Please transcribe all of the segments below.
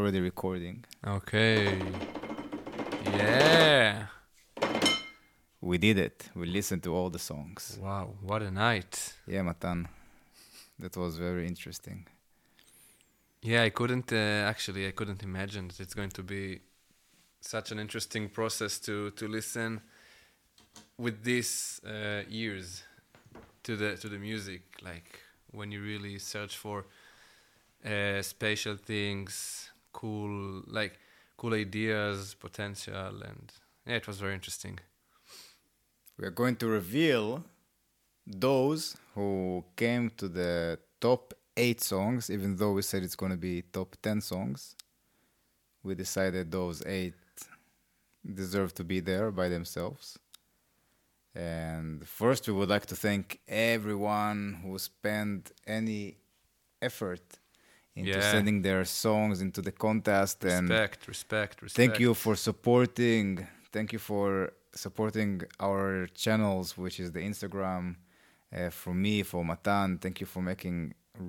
already recording. Okay. Yeah. We did it. We listened to all the songs. Wow, what a night. Yeah, Matan. That was very interesting. Yeah, I couldn't uh, actually. I couldn't imagine that it's going to be such an interesting process to to listen with these uh, ears to the to the music. Like when you really search for uh, spatial things, cool like cool ideas, potential, and yeah, it was very interesting. We are going to reveal those who came to the top eight songs, even though we said it's going to be top 10 songs. We decided those eight deserve to be there by themselves. And first, we would like to thank everyone who spent any effort into Yeah. sending their songs into the contest and Respect, respect, respect. Thank you for supporting. Thank you for supporting our channels, which is the Instagram. Uh, for me, for Matan, thank you for making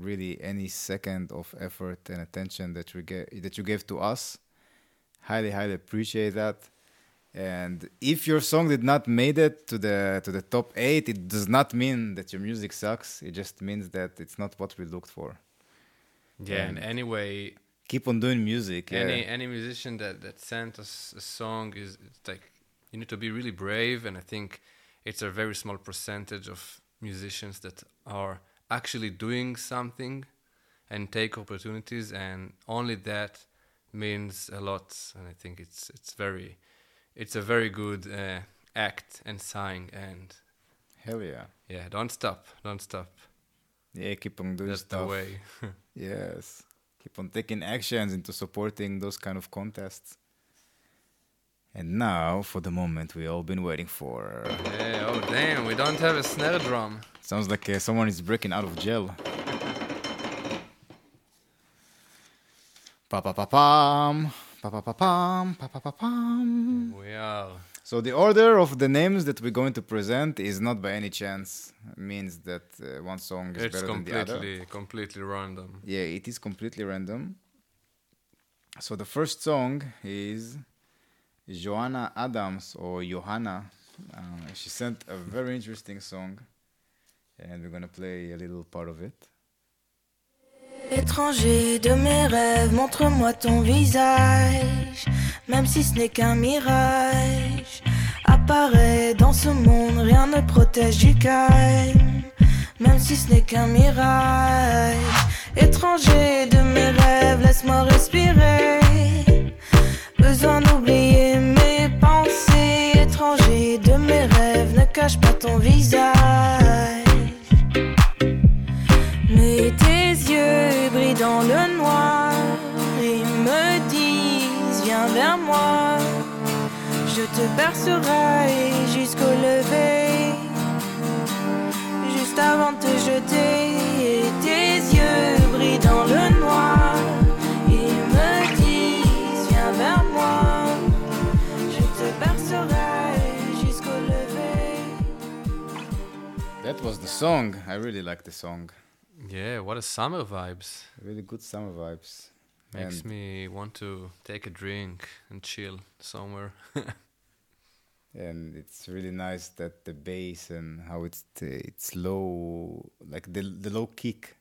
really any second of effort and attention that we get that you gave to us. Highly, highly appreciate that. And if your song did not made it to the to the top eight, it does not mean that your music sucks. It just means that it's not what we looked for. Yeah, and and- anyway, Keep on doing music. Yeah. any any musician that that sent us a song is it's like you need to be really brave and i think it's a very small percentage of musicians that are actually doing something and take opportunities and only that means a lot and i think it's it's very it's a very good uh, act and sign and Hell yeah. yeah don't stop don't stop Yeah, keep on doing that's stuff. the way Yes. Keep on taking actions into supporting those kind of contests. And now for the moment we all been waiting for. yeah oh damn we don't have a snare drum Sounds like uh, someone is breaking out of jail. Pa pa pa pam, pa pa pa pam, pa pa pa pam. we are So the order of the names that we're going to present is not by any chance. It means that uh, one song is it's better than the other. completely completely random Yeah, it is completely random. So the first song is Joanna Adams or Johanna. Uh, she sent a very interesting song, and we're gonna play a little part of it. Étranger de mes rêves, montre-moi ton visage, même si ce n'est qu'un mirage. Apparaît dans ce monde, rien ne protège du calme, même si ce n'est qu'un mirage. Étranger de mes rêves, laisse-moi respirer. Besoin d'oublier mes pensées. Étranger de mes rêves, ne cache pas ton visage. Mais tes yeux brillent dans le noir et me disent viens vers moi. Je te bercerai jusqu'au lever, juste avant de te jeter. Et tes yeux brillent dans le noir et me disent viens vers moi. Je te bercerai jusqu'au lever. That was the song. I really like the song. Yeah, what a summer vibes. Really good summer vibes. Makes And- me want to take a drink and chill somewhere. and it's really nice that the bass and how it's it's low, like the the low kick.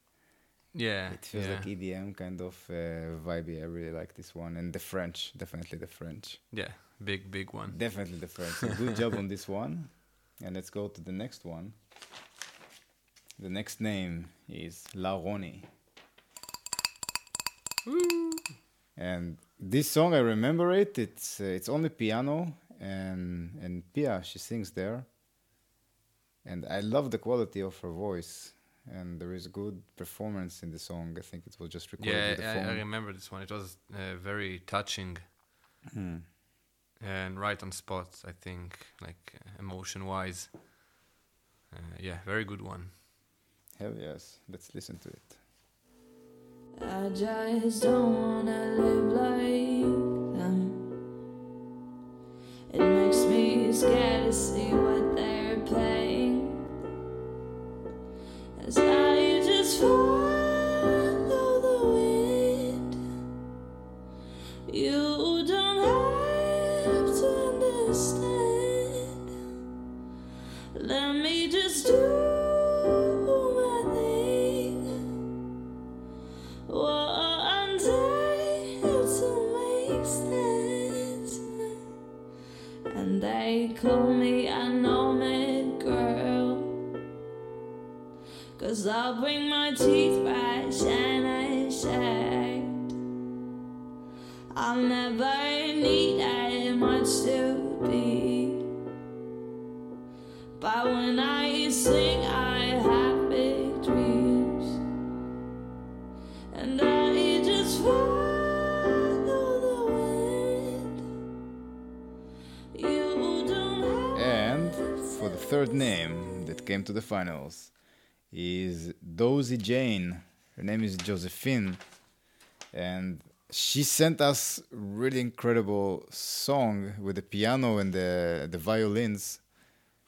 yeah, It feels yeah. like EDM kind of uh, vibey. I really like this one, and the French, definitely the French. yeah, big big one. Definitely the French. So good job on this one. And let's go to the next one. The next name is La Rony. And this song, I remember it. It's uh, it's only piano and and Pia she sings there. And I love the quality of her voice. And there is good performance in the song. I think it was just recorded Yeah, with the I, phone. I remember this one. It was uh, very touching Hmm. and right on spot. I think, like uh, emotion wise. Uh, yeah, very good one. Hell yes. Let's listen to it. I just don't wanna live like scared to see what they're playing. As I never much to be. But when I sing, I have big dreams. And I just follow the wind. And for the third name that came to the finals is Dozy Jane. Her name is Josephine. And she sent us really incredible song with the piano and the, the violins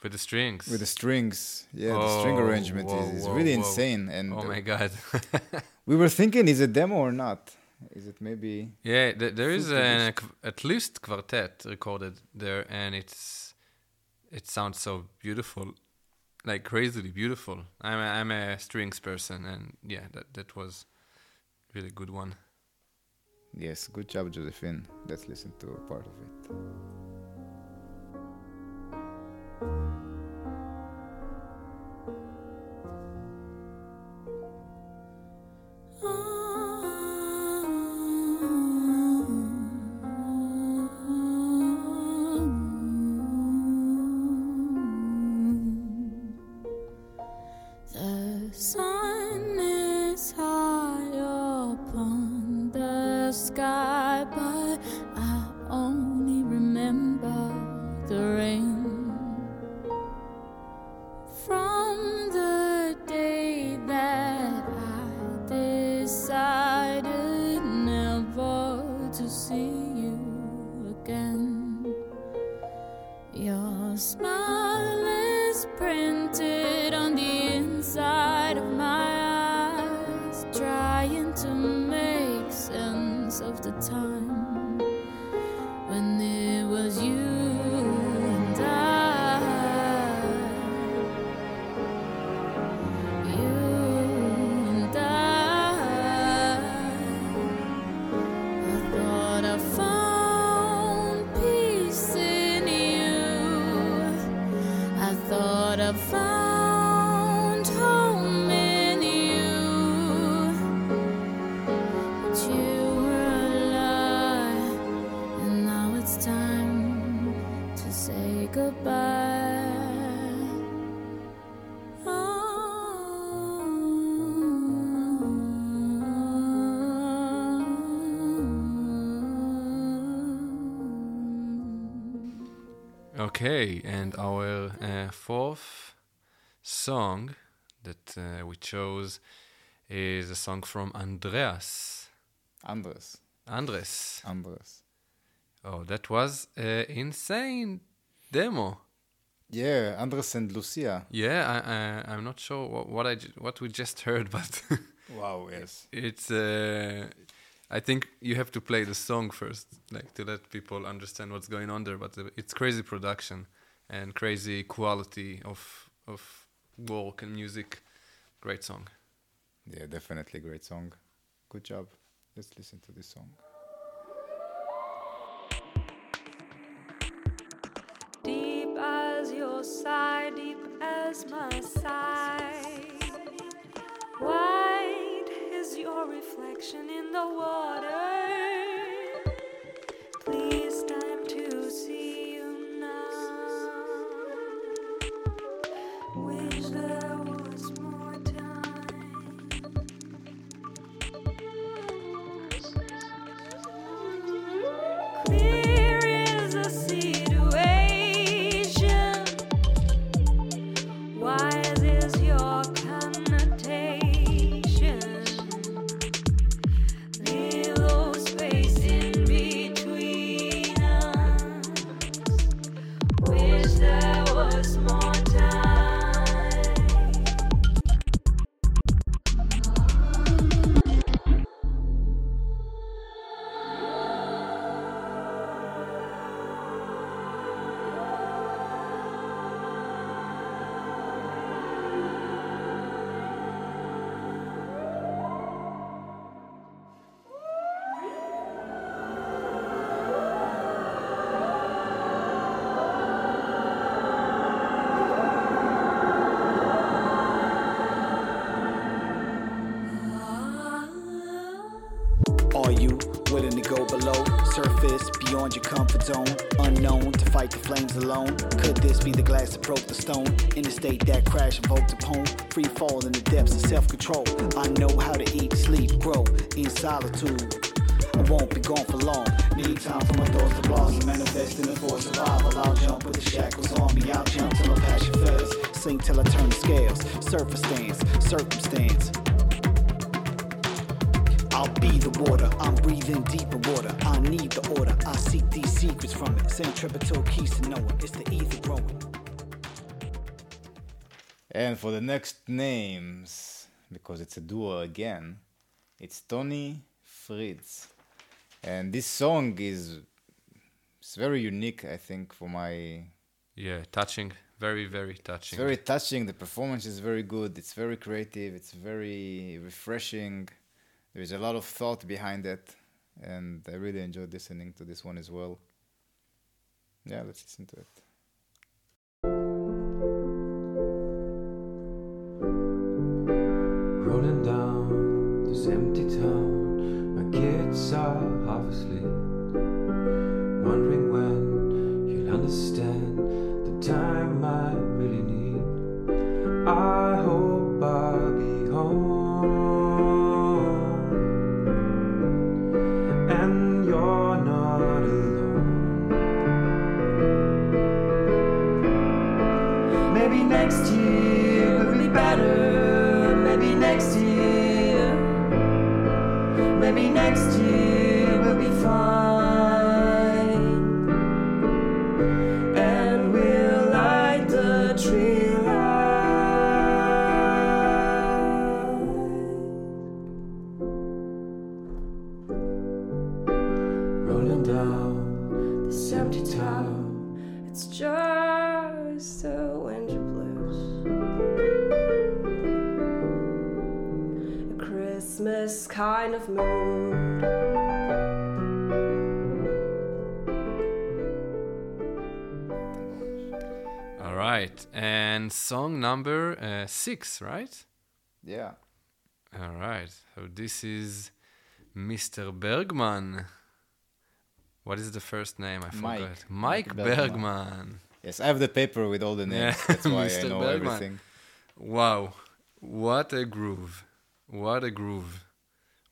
with the strings. with the strings. Yeah, the string Oh, arrangement whoa, is, is whoa, really whoa. insane. And oh my uh, god. we were thinking, is it demo or not? Is it maybe? yeah, th- there is Full a, uh, at least quartet recorded there, and it's it sounds so beautiful, like crazily beautiful. I'm a, I'm a strings person, and yeah, that that was really good one. Yes, good job, Josephine. Let's listen to a part of it. Okay, and our uh, fourth song that uh, we chose is a song from Andreas. Andres. Andres. Andres. Oh, that was an insane demo. Yeah, Andres and Lucia. Yeah, I, I I'm not sure what, what I what we just heard, but Wow, yes. it's uh, I think you have to play the song first, like to let people understand what's going on there. But uh, it's crazy production and crazy quality of of work and music. Great song. Yeah, definitely great song. Good job. Let's listen to this song. Deep as your sigh, deep as my sigh. Reflection in the water. Zone? Unknown to fight the flames alone. Could this be the glass that broke the stone? In a state that crash evoked a poem, free fall in the depths of self control. I know how to eat, sleep, grow in solitude. I won't be gone for long. Need time for my thoughts to blossom, manifesting the force survival. I'll jump with the shackles on me. I'll jump till my passion flares. Sink till I turn the scales. Surface stance, circumstance. I'll be the water. I'm breathing deeper water. I need the order. I seek these secrets from it. Centripetal keys to know it. It's the ether growing. And for the next names, because it's a duo again, it's Tony Fritz. And this song is it's very unique, I think, for my Yeah, touching, very very touching. It's very touching. The performance is very good. It's very creative. It's very refreshing. There's a lot of thought behind it, and I really enjoyed listening to this one as well. Yeah, let's listen to it. Rolling down down this empty town. It's just a winter blues. A Christmas kind of mood. All right, and song number uh, six, right? Yeah. All right. So this is Mr. Bergmann. What is the first name? I Mike. forgot. Mike, Mike Bergmann. Bergmann. Yes, I have the paper with all the names. Yeah, That's why I know Bergmann. everything. Wow, what a groove! What a groove!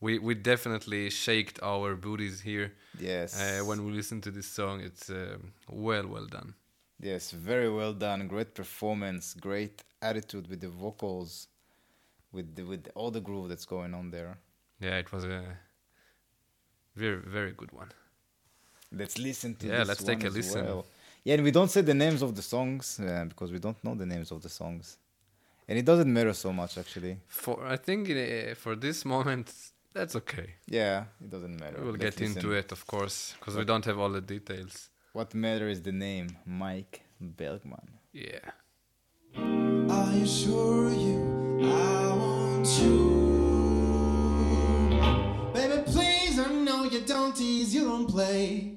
We we definitely shaked our booties here Yes. uh, when we listen to this song. It's um well well done. Yes, very well done. Great performance. Great attitude with the vocals, with the, with all the groove that's going on there. Yeah, it was a very very good one. Let's listen to Yeah, this let's take a listen. well. Yeah, and we don't say the names of the songs uh, because we don't know the names of the songs, and it doesn't matter so much actually. For I think uh, for this moment that's okay. Yeah, it doesn't matter. We'll Let's get into it, of course, because we don't have all the details. What matters is the name, Mike Bergmann. Yeah. I assure you, I want you. Baby, please, I know you don't tease, you don't play.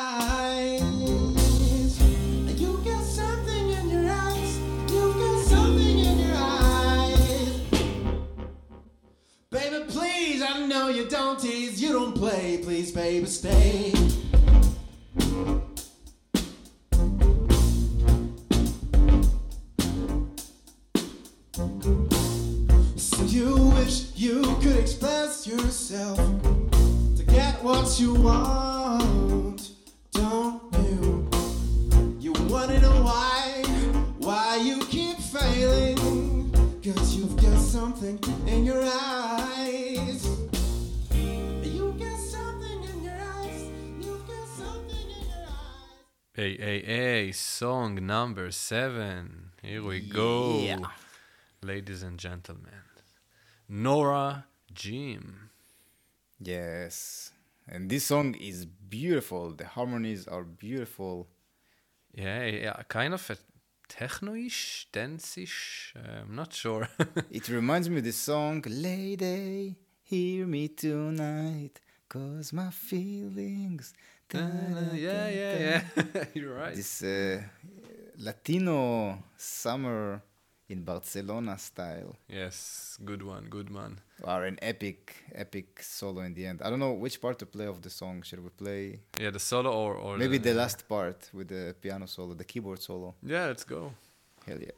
you don't tease, you don't play. Please, baby, stay. So you wish you could express yourself to get what you want, don't you? You wanna know why, why you keep failing? Cause you've got something in your eyes. Eyes. Hey, hey, hey, song number seven. Here we go. Yeah. Ladies and gentlemen. Nora Jim. Yes, And this song is beautiful. The harmonies are beautiful. Yeah, yeah, kind of a techno-ish, dance-ish. Uh, I'm not sure. It reminds me of the song Lady, hear me tonight, cause my feelings. Yeah, yeah, yeah. You're right. This uh, Latino summer in Barcelona style. Yes, good one, good one. Or an epic, epic solo in the end. I don't know which part to play of the song. Should we play Yeah, the solo or or maybe the last part with the piano solo, the keyboard solo? Yeah, let's go. Hell yeah.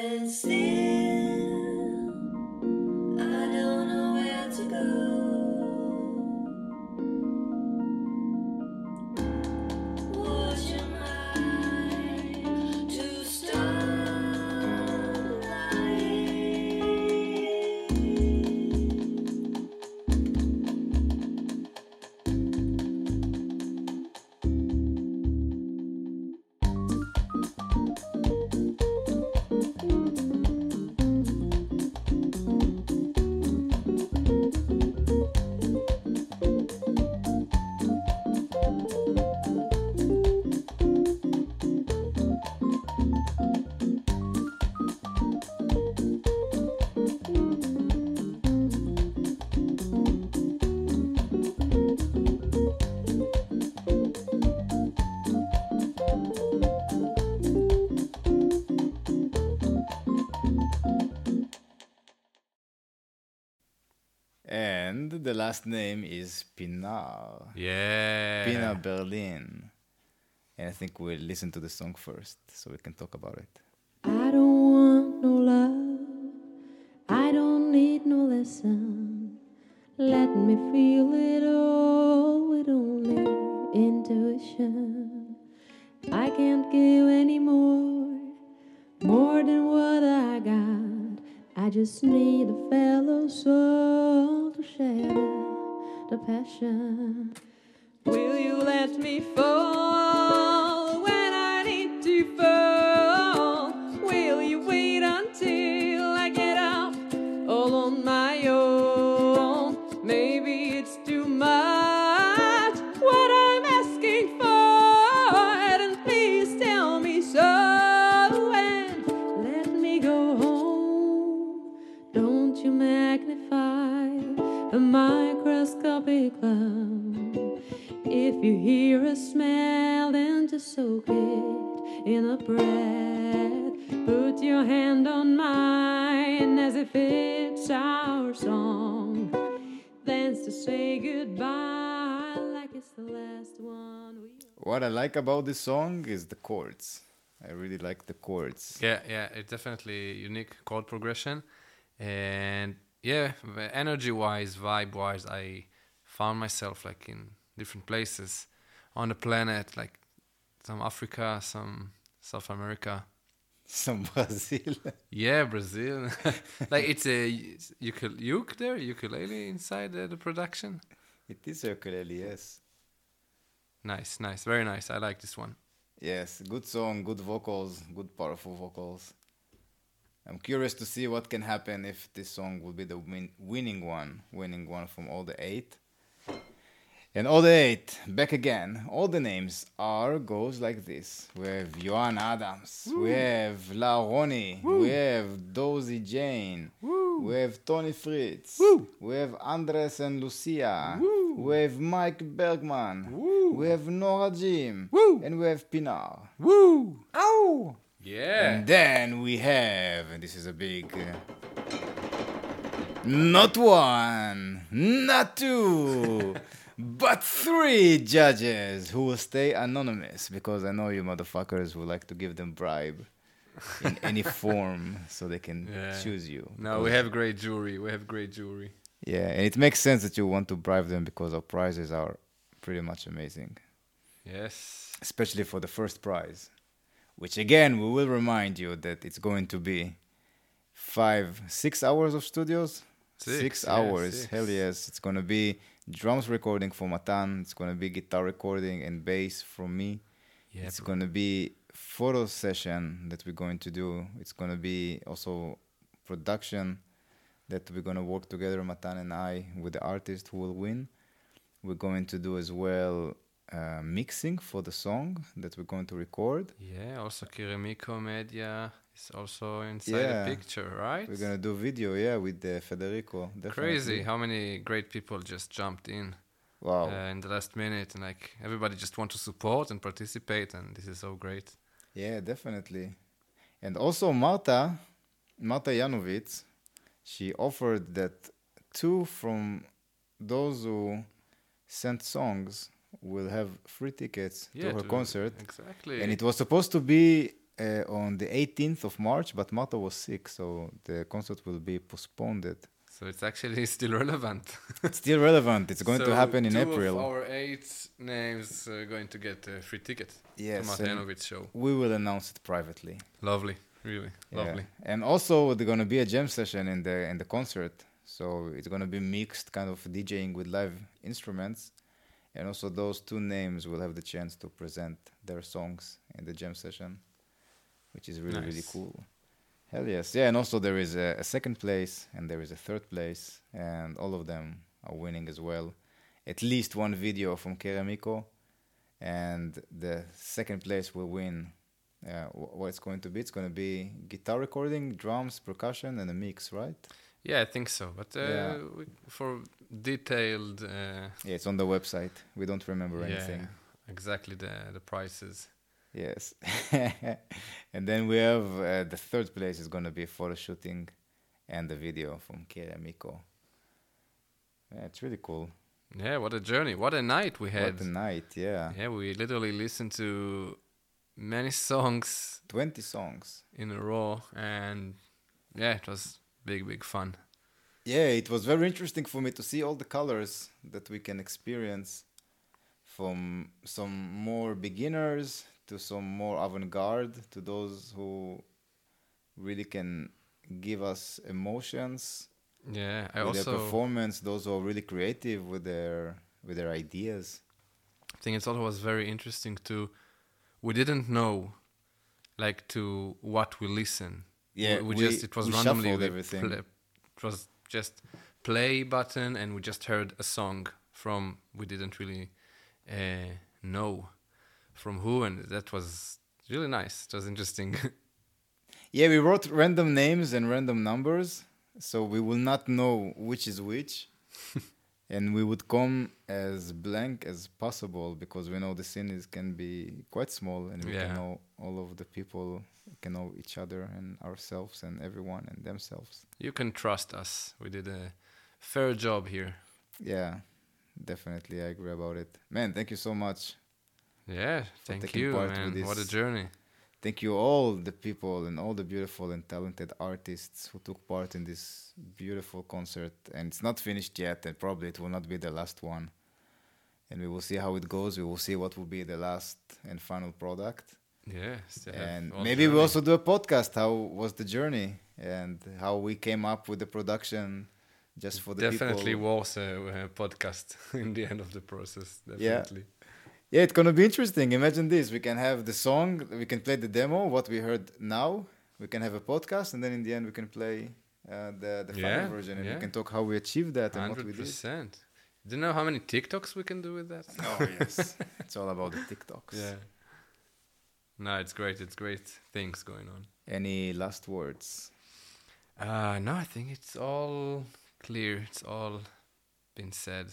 And still, And the last name is Pinar. Yeah. Pina Berlin. And I think we'll listen to the song first so we can talk about it. I don't want no love. I don't need no lesson. Let me feel it all with only intuition. I can't give any more, more than what I got. I just need a fellow soul to share the, passion. Will you let me fall when I need to fall? Like about this song is the chords. I really like the chords. Yeah, yeah, it's definitely unique chord progression, and yeah, energy wise, vibe wise, I found myself like in different places on the planet, like some Africa, some South America. Some Brazil. Yeah, Brazil. like it's a ukul- uke there, ukulele inside the, the production. it is ukulele, yes. Nice, nice, very nice. I like this one. Yes, good song, good vocals, good powerful vocals. I'm curious to see what can happen if this song will be the win- winning one, winning one from all the eight. And all the eight, back again. All the names are goes like this. We have Johan Adams, we have La Rony, we have Dozy Jane, we have Tony Fritz, we have Andres and Lucia, we have Mike Bergmann, we have Nora Jim, and we have Pinar. Woo! Ow! Yeah. And then we have, and this is a big. Uh, not one, not two, but three judges who will stay anonymous because I know you motherfuckers would like to give them bribe in any form so they can Yeah. choose you. No, we have great jury. We have great jury. Yeah, and it makes sense that you want to bribe them because our prizes are pretty much amazing, Yes. especially for the first prize, which again we will remind you that it's going to be five, six hours of studios. Six, yeah, hours, six. hell yes! It's gonna be drums recording for Matan. It's gonna be guitar recording and bass from me. Yeah. it's gonna be photo session that we're going to do. It's gonna be also production that we're gonna work together, Matan and I, with the artist who will win. We're going to do as well uh, mixing for the song that we're going to record. Yeah. Also, Kiremiko Media is also inside Yeah. the picture, right? We're gonna do video, yeah, with uh, Federico. Definitely. Crazy how many great people just jumped in Wow. uh, in the last minute, and like everybody just want to support and participate, and this is so great. Yeah, definitely. And also Marta, Marta Janovic, she offered that two from those who sent songs will have free tickets Yeah, to her to- concert. Exactly. And it was supposed to be uh, on the 18th of March, but Marta was sick, so the concert will be postponed. so it's actually still relevant. It's still relevant. It's going So to happen in two April. Of our eight names are going to get a free ticket Yes, to Martinovic show. we will announce it privately. Lovely, really Yeah. lovely. And also there's gonna be a jam session in the in the concert. So it's gonna be mixed kind of DJing with live instruments. And also those two names will have the chance to present their songs in the jam session. Which is really, really cool. Hell yes. Yeah, and also there is a, a second place and there is a third place and all of them are winning as well. At least one video from Keramiko and the second place will win uh, wh- what it's going to be. It's going to be guitar recording, drums, percussion, and a mix, right? Yeah, I think so. But uh, Yeah. we, for detailed, uh, Yeah, it's on the website. We don't remember yeah, anything. exactly the the prices. Yes. and then we have uh, the third place is going to be photo shooting and the video from Kira Miko. Yeah, it's really cool. Yeah, what a journey! What a night we had. What a night, yeah. Yeah, we literally listened to many songs 20 songs. in a row, and yeah, it was big, big fun. Yeah, it was very interesting for me to see all the colors that we can experience from some more beginners to some more avant-garde to those who really can give us emotions Yeah, I with their performance those who are really creative with their with their ideas i think it also was very interesting to. We didn't know, like, to what we listen. Yeah, we, we just it was randomly everything. pla- it was just play button, and we just heard a song from we didn't really uh, know from who, and that was really nice. It was interesting. yeah we wrote random names and random numbers so we will not know which is which and we would come as blank as possible because we know the scene is can be quite small and we Yeah. can know all of the people can know each other and ourselves and everyone and themselves you can trust us. We did a fair job here. yeah definitely i agree about it man thank you so much Yeah, thank you, man. What a journey. Thank you all the people and all the beautiful and talented artists who took part in this beautiful concert. And it's not finished yet and probably it will not be the last one. And we will see how it goes. We will see what will be the last and final product. Yeah, and maybe we also do a podcast how was the journey and how we came up with the production just for the definitely people. was a, a podcast in the end of the process. Definitely. Yeah, it's gonna be interesting. Imagine this: we can have the song, we can play the demo, what we heard now. We can have a podcast, and then in the end, we can play uh, the the Yeah, final version, and yeah. we can talk how we achieved that and what we did. percent. Do you know how many TikToks we can do with that? Oh yes, it's all about the TikToks. Yeah. No, it's great. It's great things going on. Any last words? Uh no, I think it's all clear. It's all been said.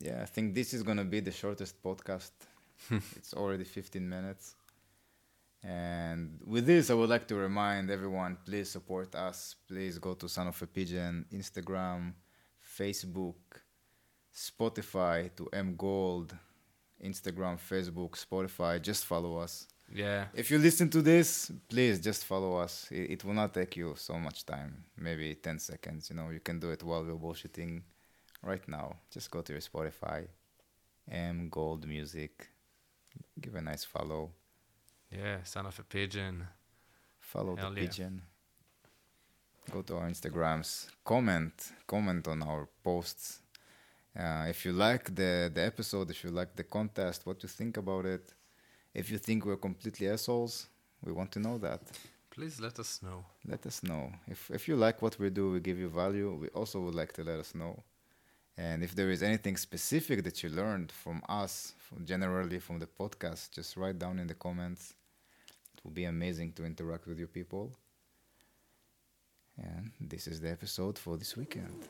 Yeah, I think this is gonna be the shortest podcast. Hmm. it's already 15 minutes. And with this, I would like to remind everyone: please support us. Please go to Son of a Pigeon Instagram, Facebook, Spotify to M Gold, Instagram, Facebook, Spotify. Just follow us. Yeah. If you listen to this, please just follow us. It, it will not take you so much time, maybe 10 seconds. You know, you can do it while we're bullshitting right now. Just go to your Spotify, M Gold Music, give a nice follow. Yeah. Son of a pigeon. Follow Hell the yeah. pigeon. Go to our Instagrams. Comment. Comment on our posts. Uh, if you like the, the episode, if you like the contest, what you think about it. If you think we're completely assholes, we want to know that. Please let us know. Let us know. If if you like what we do, we give you value. We also would like to let us know. And if there is anything specific that you learned from us, from generally from the podcast, just write down in the comments. It will be amazing to interact with you people. And this is the episode for this weekend.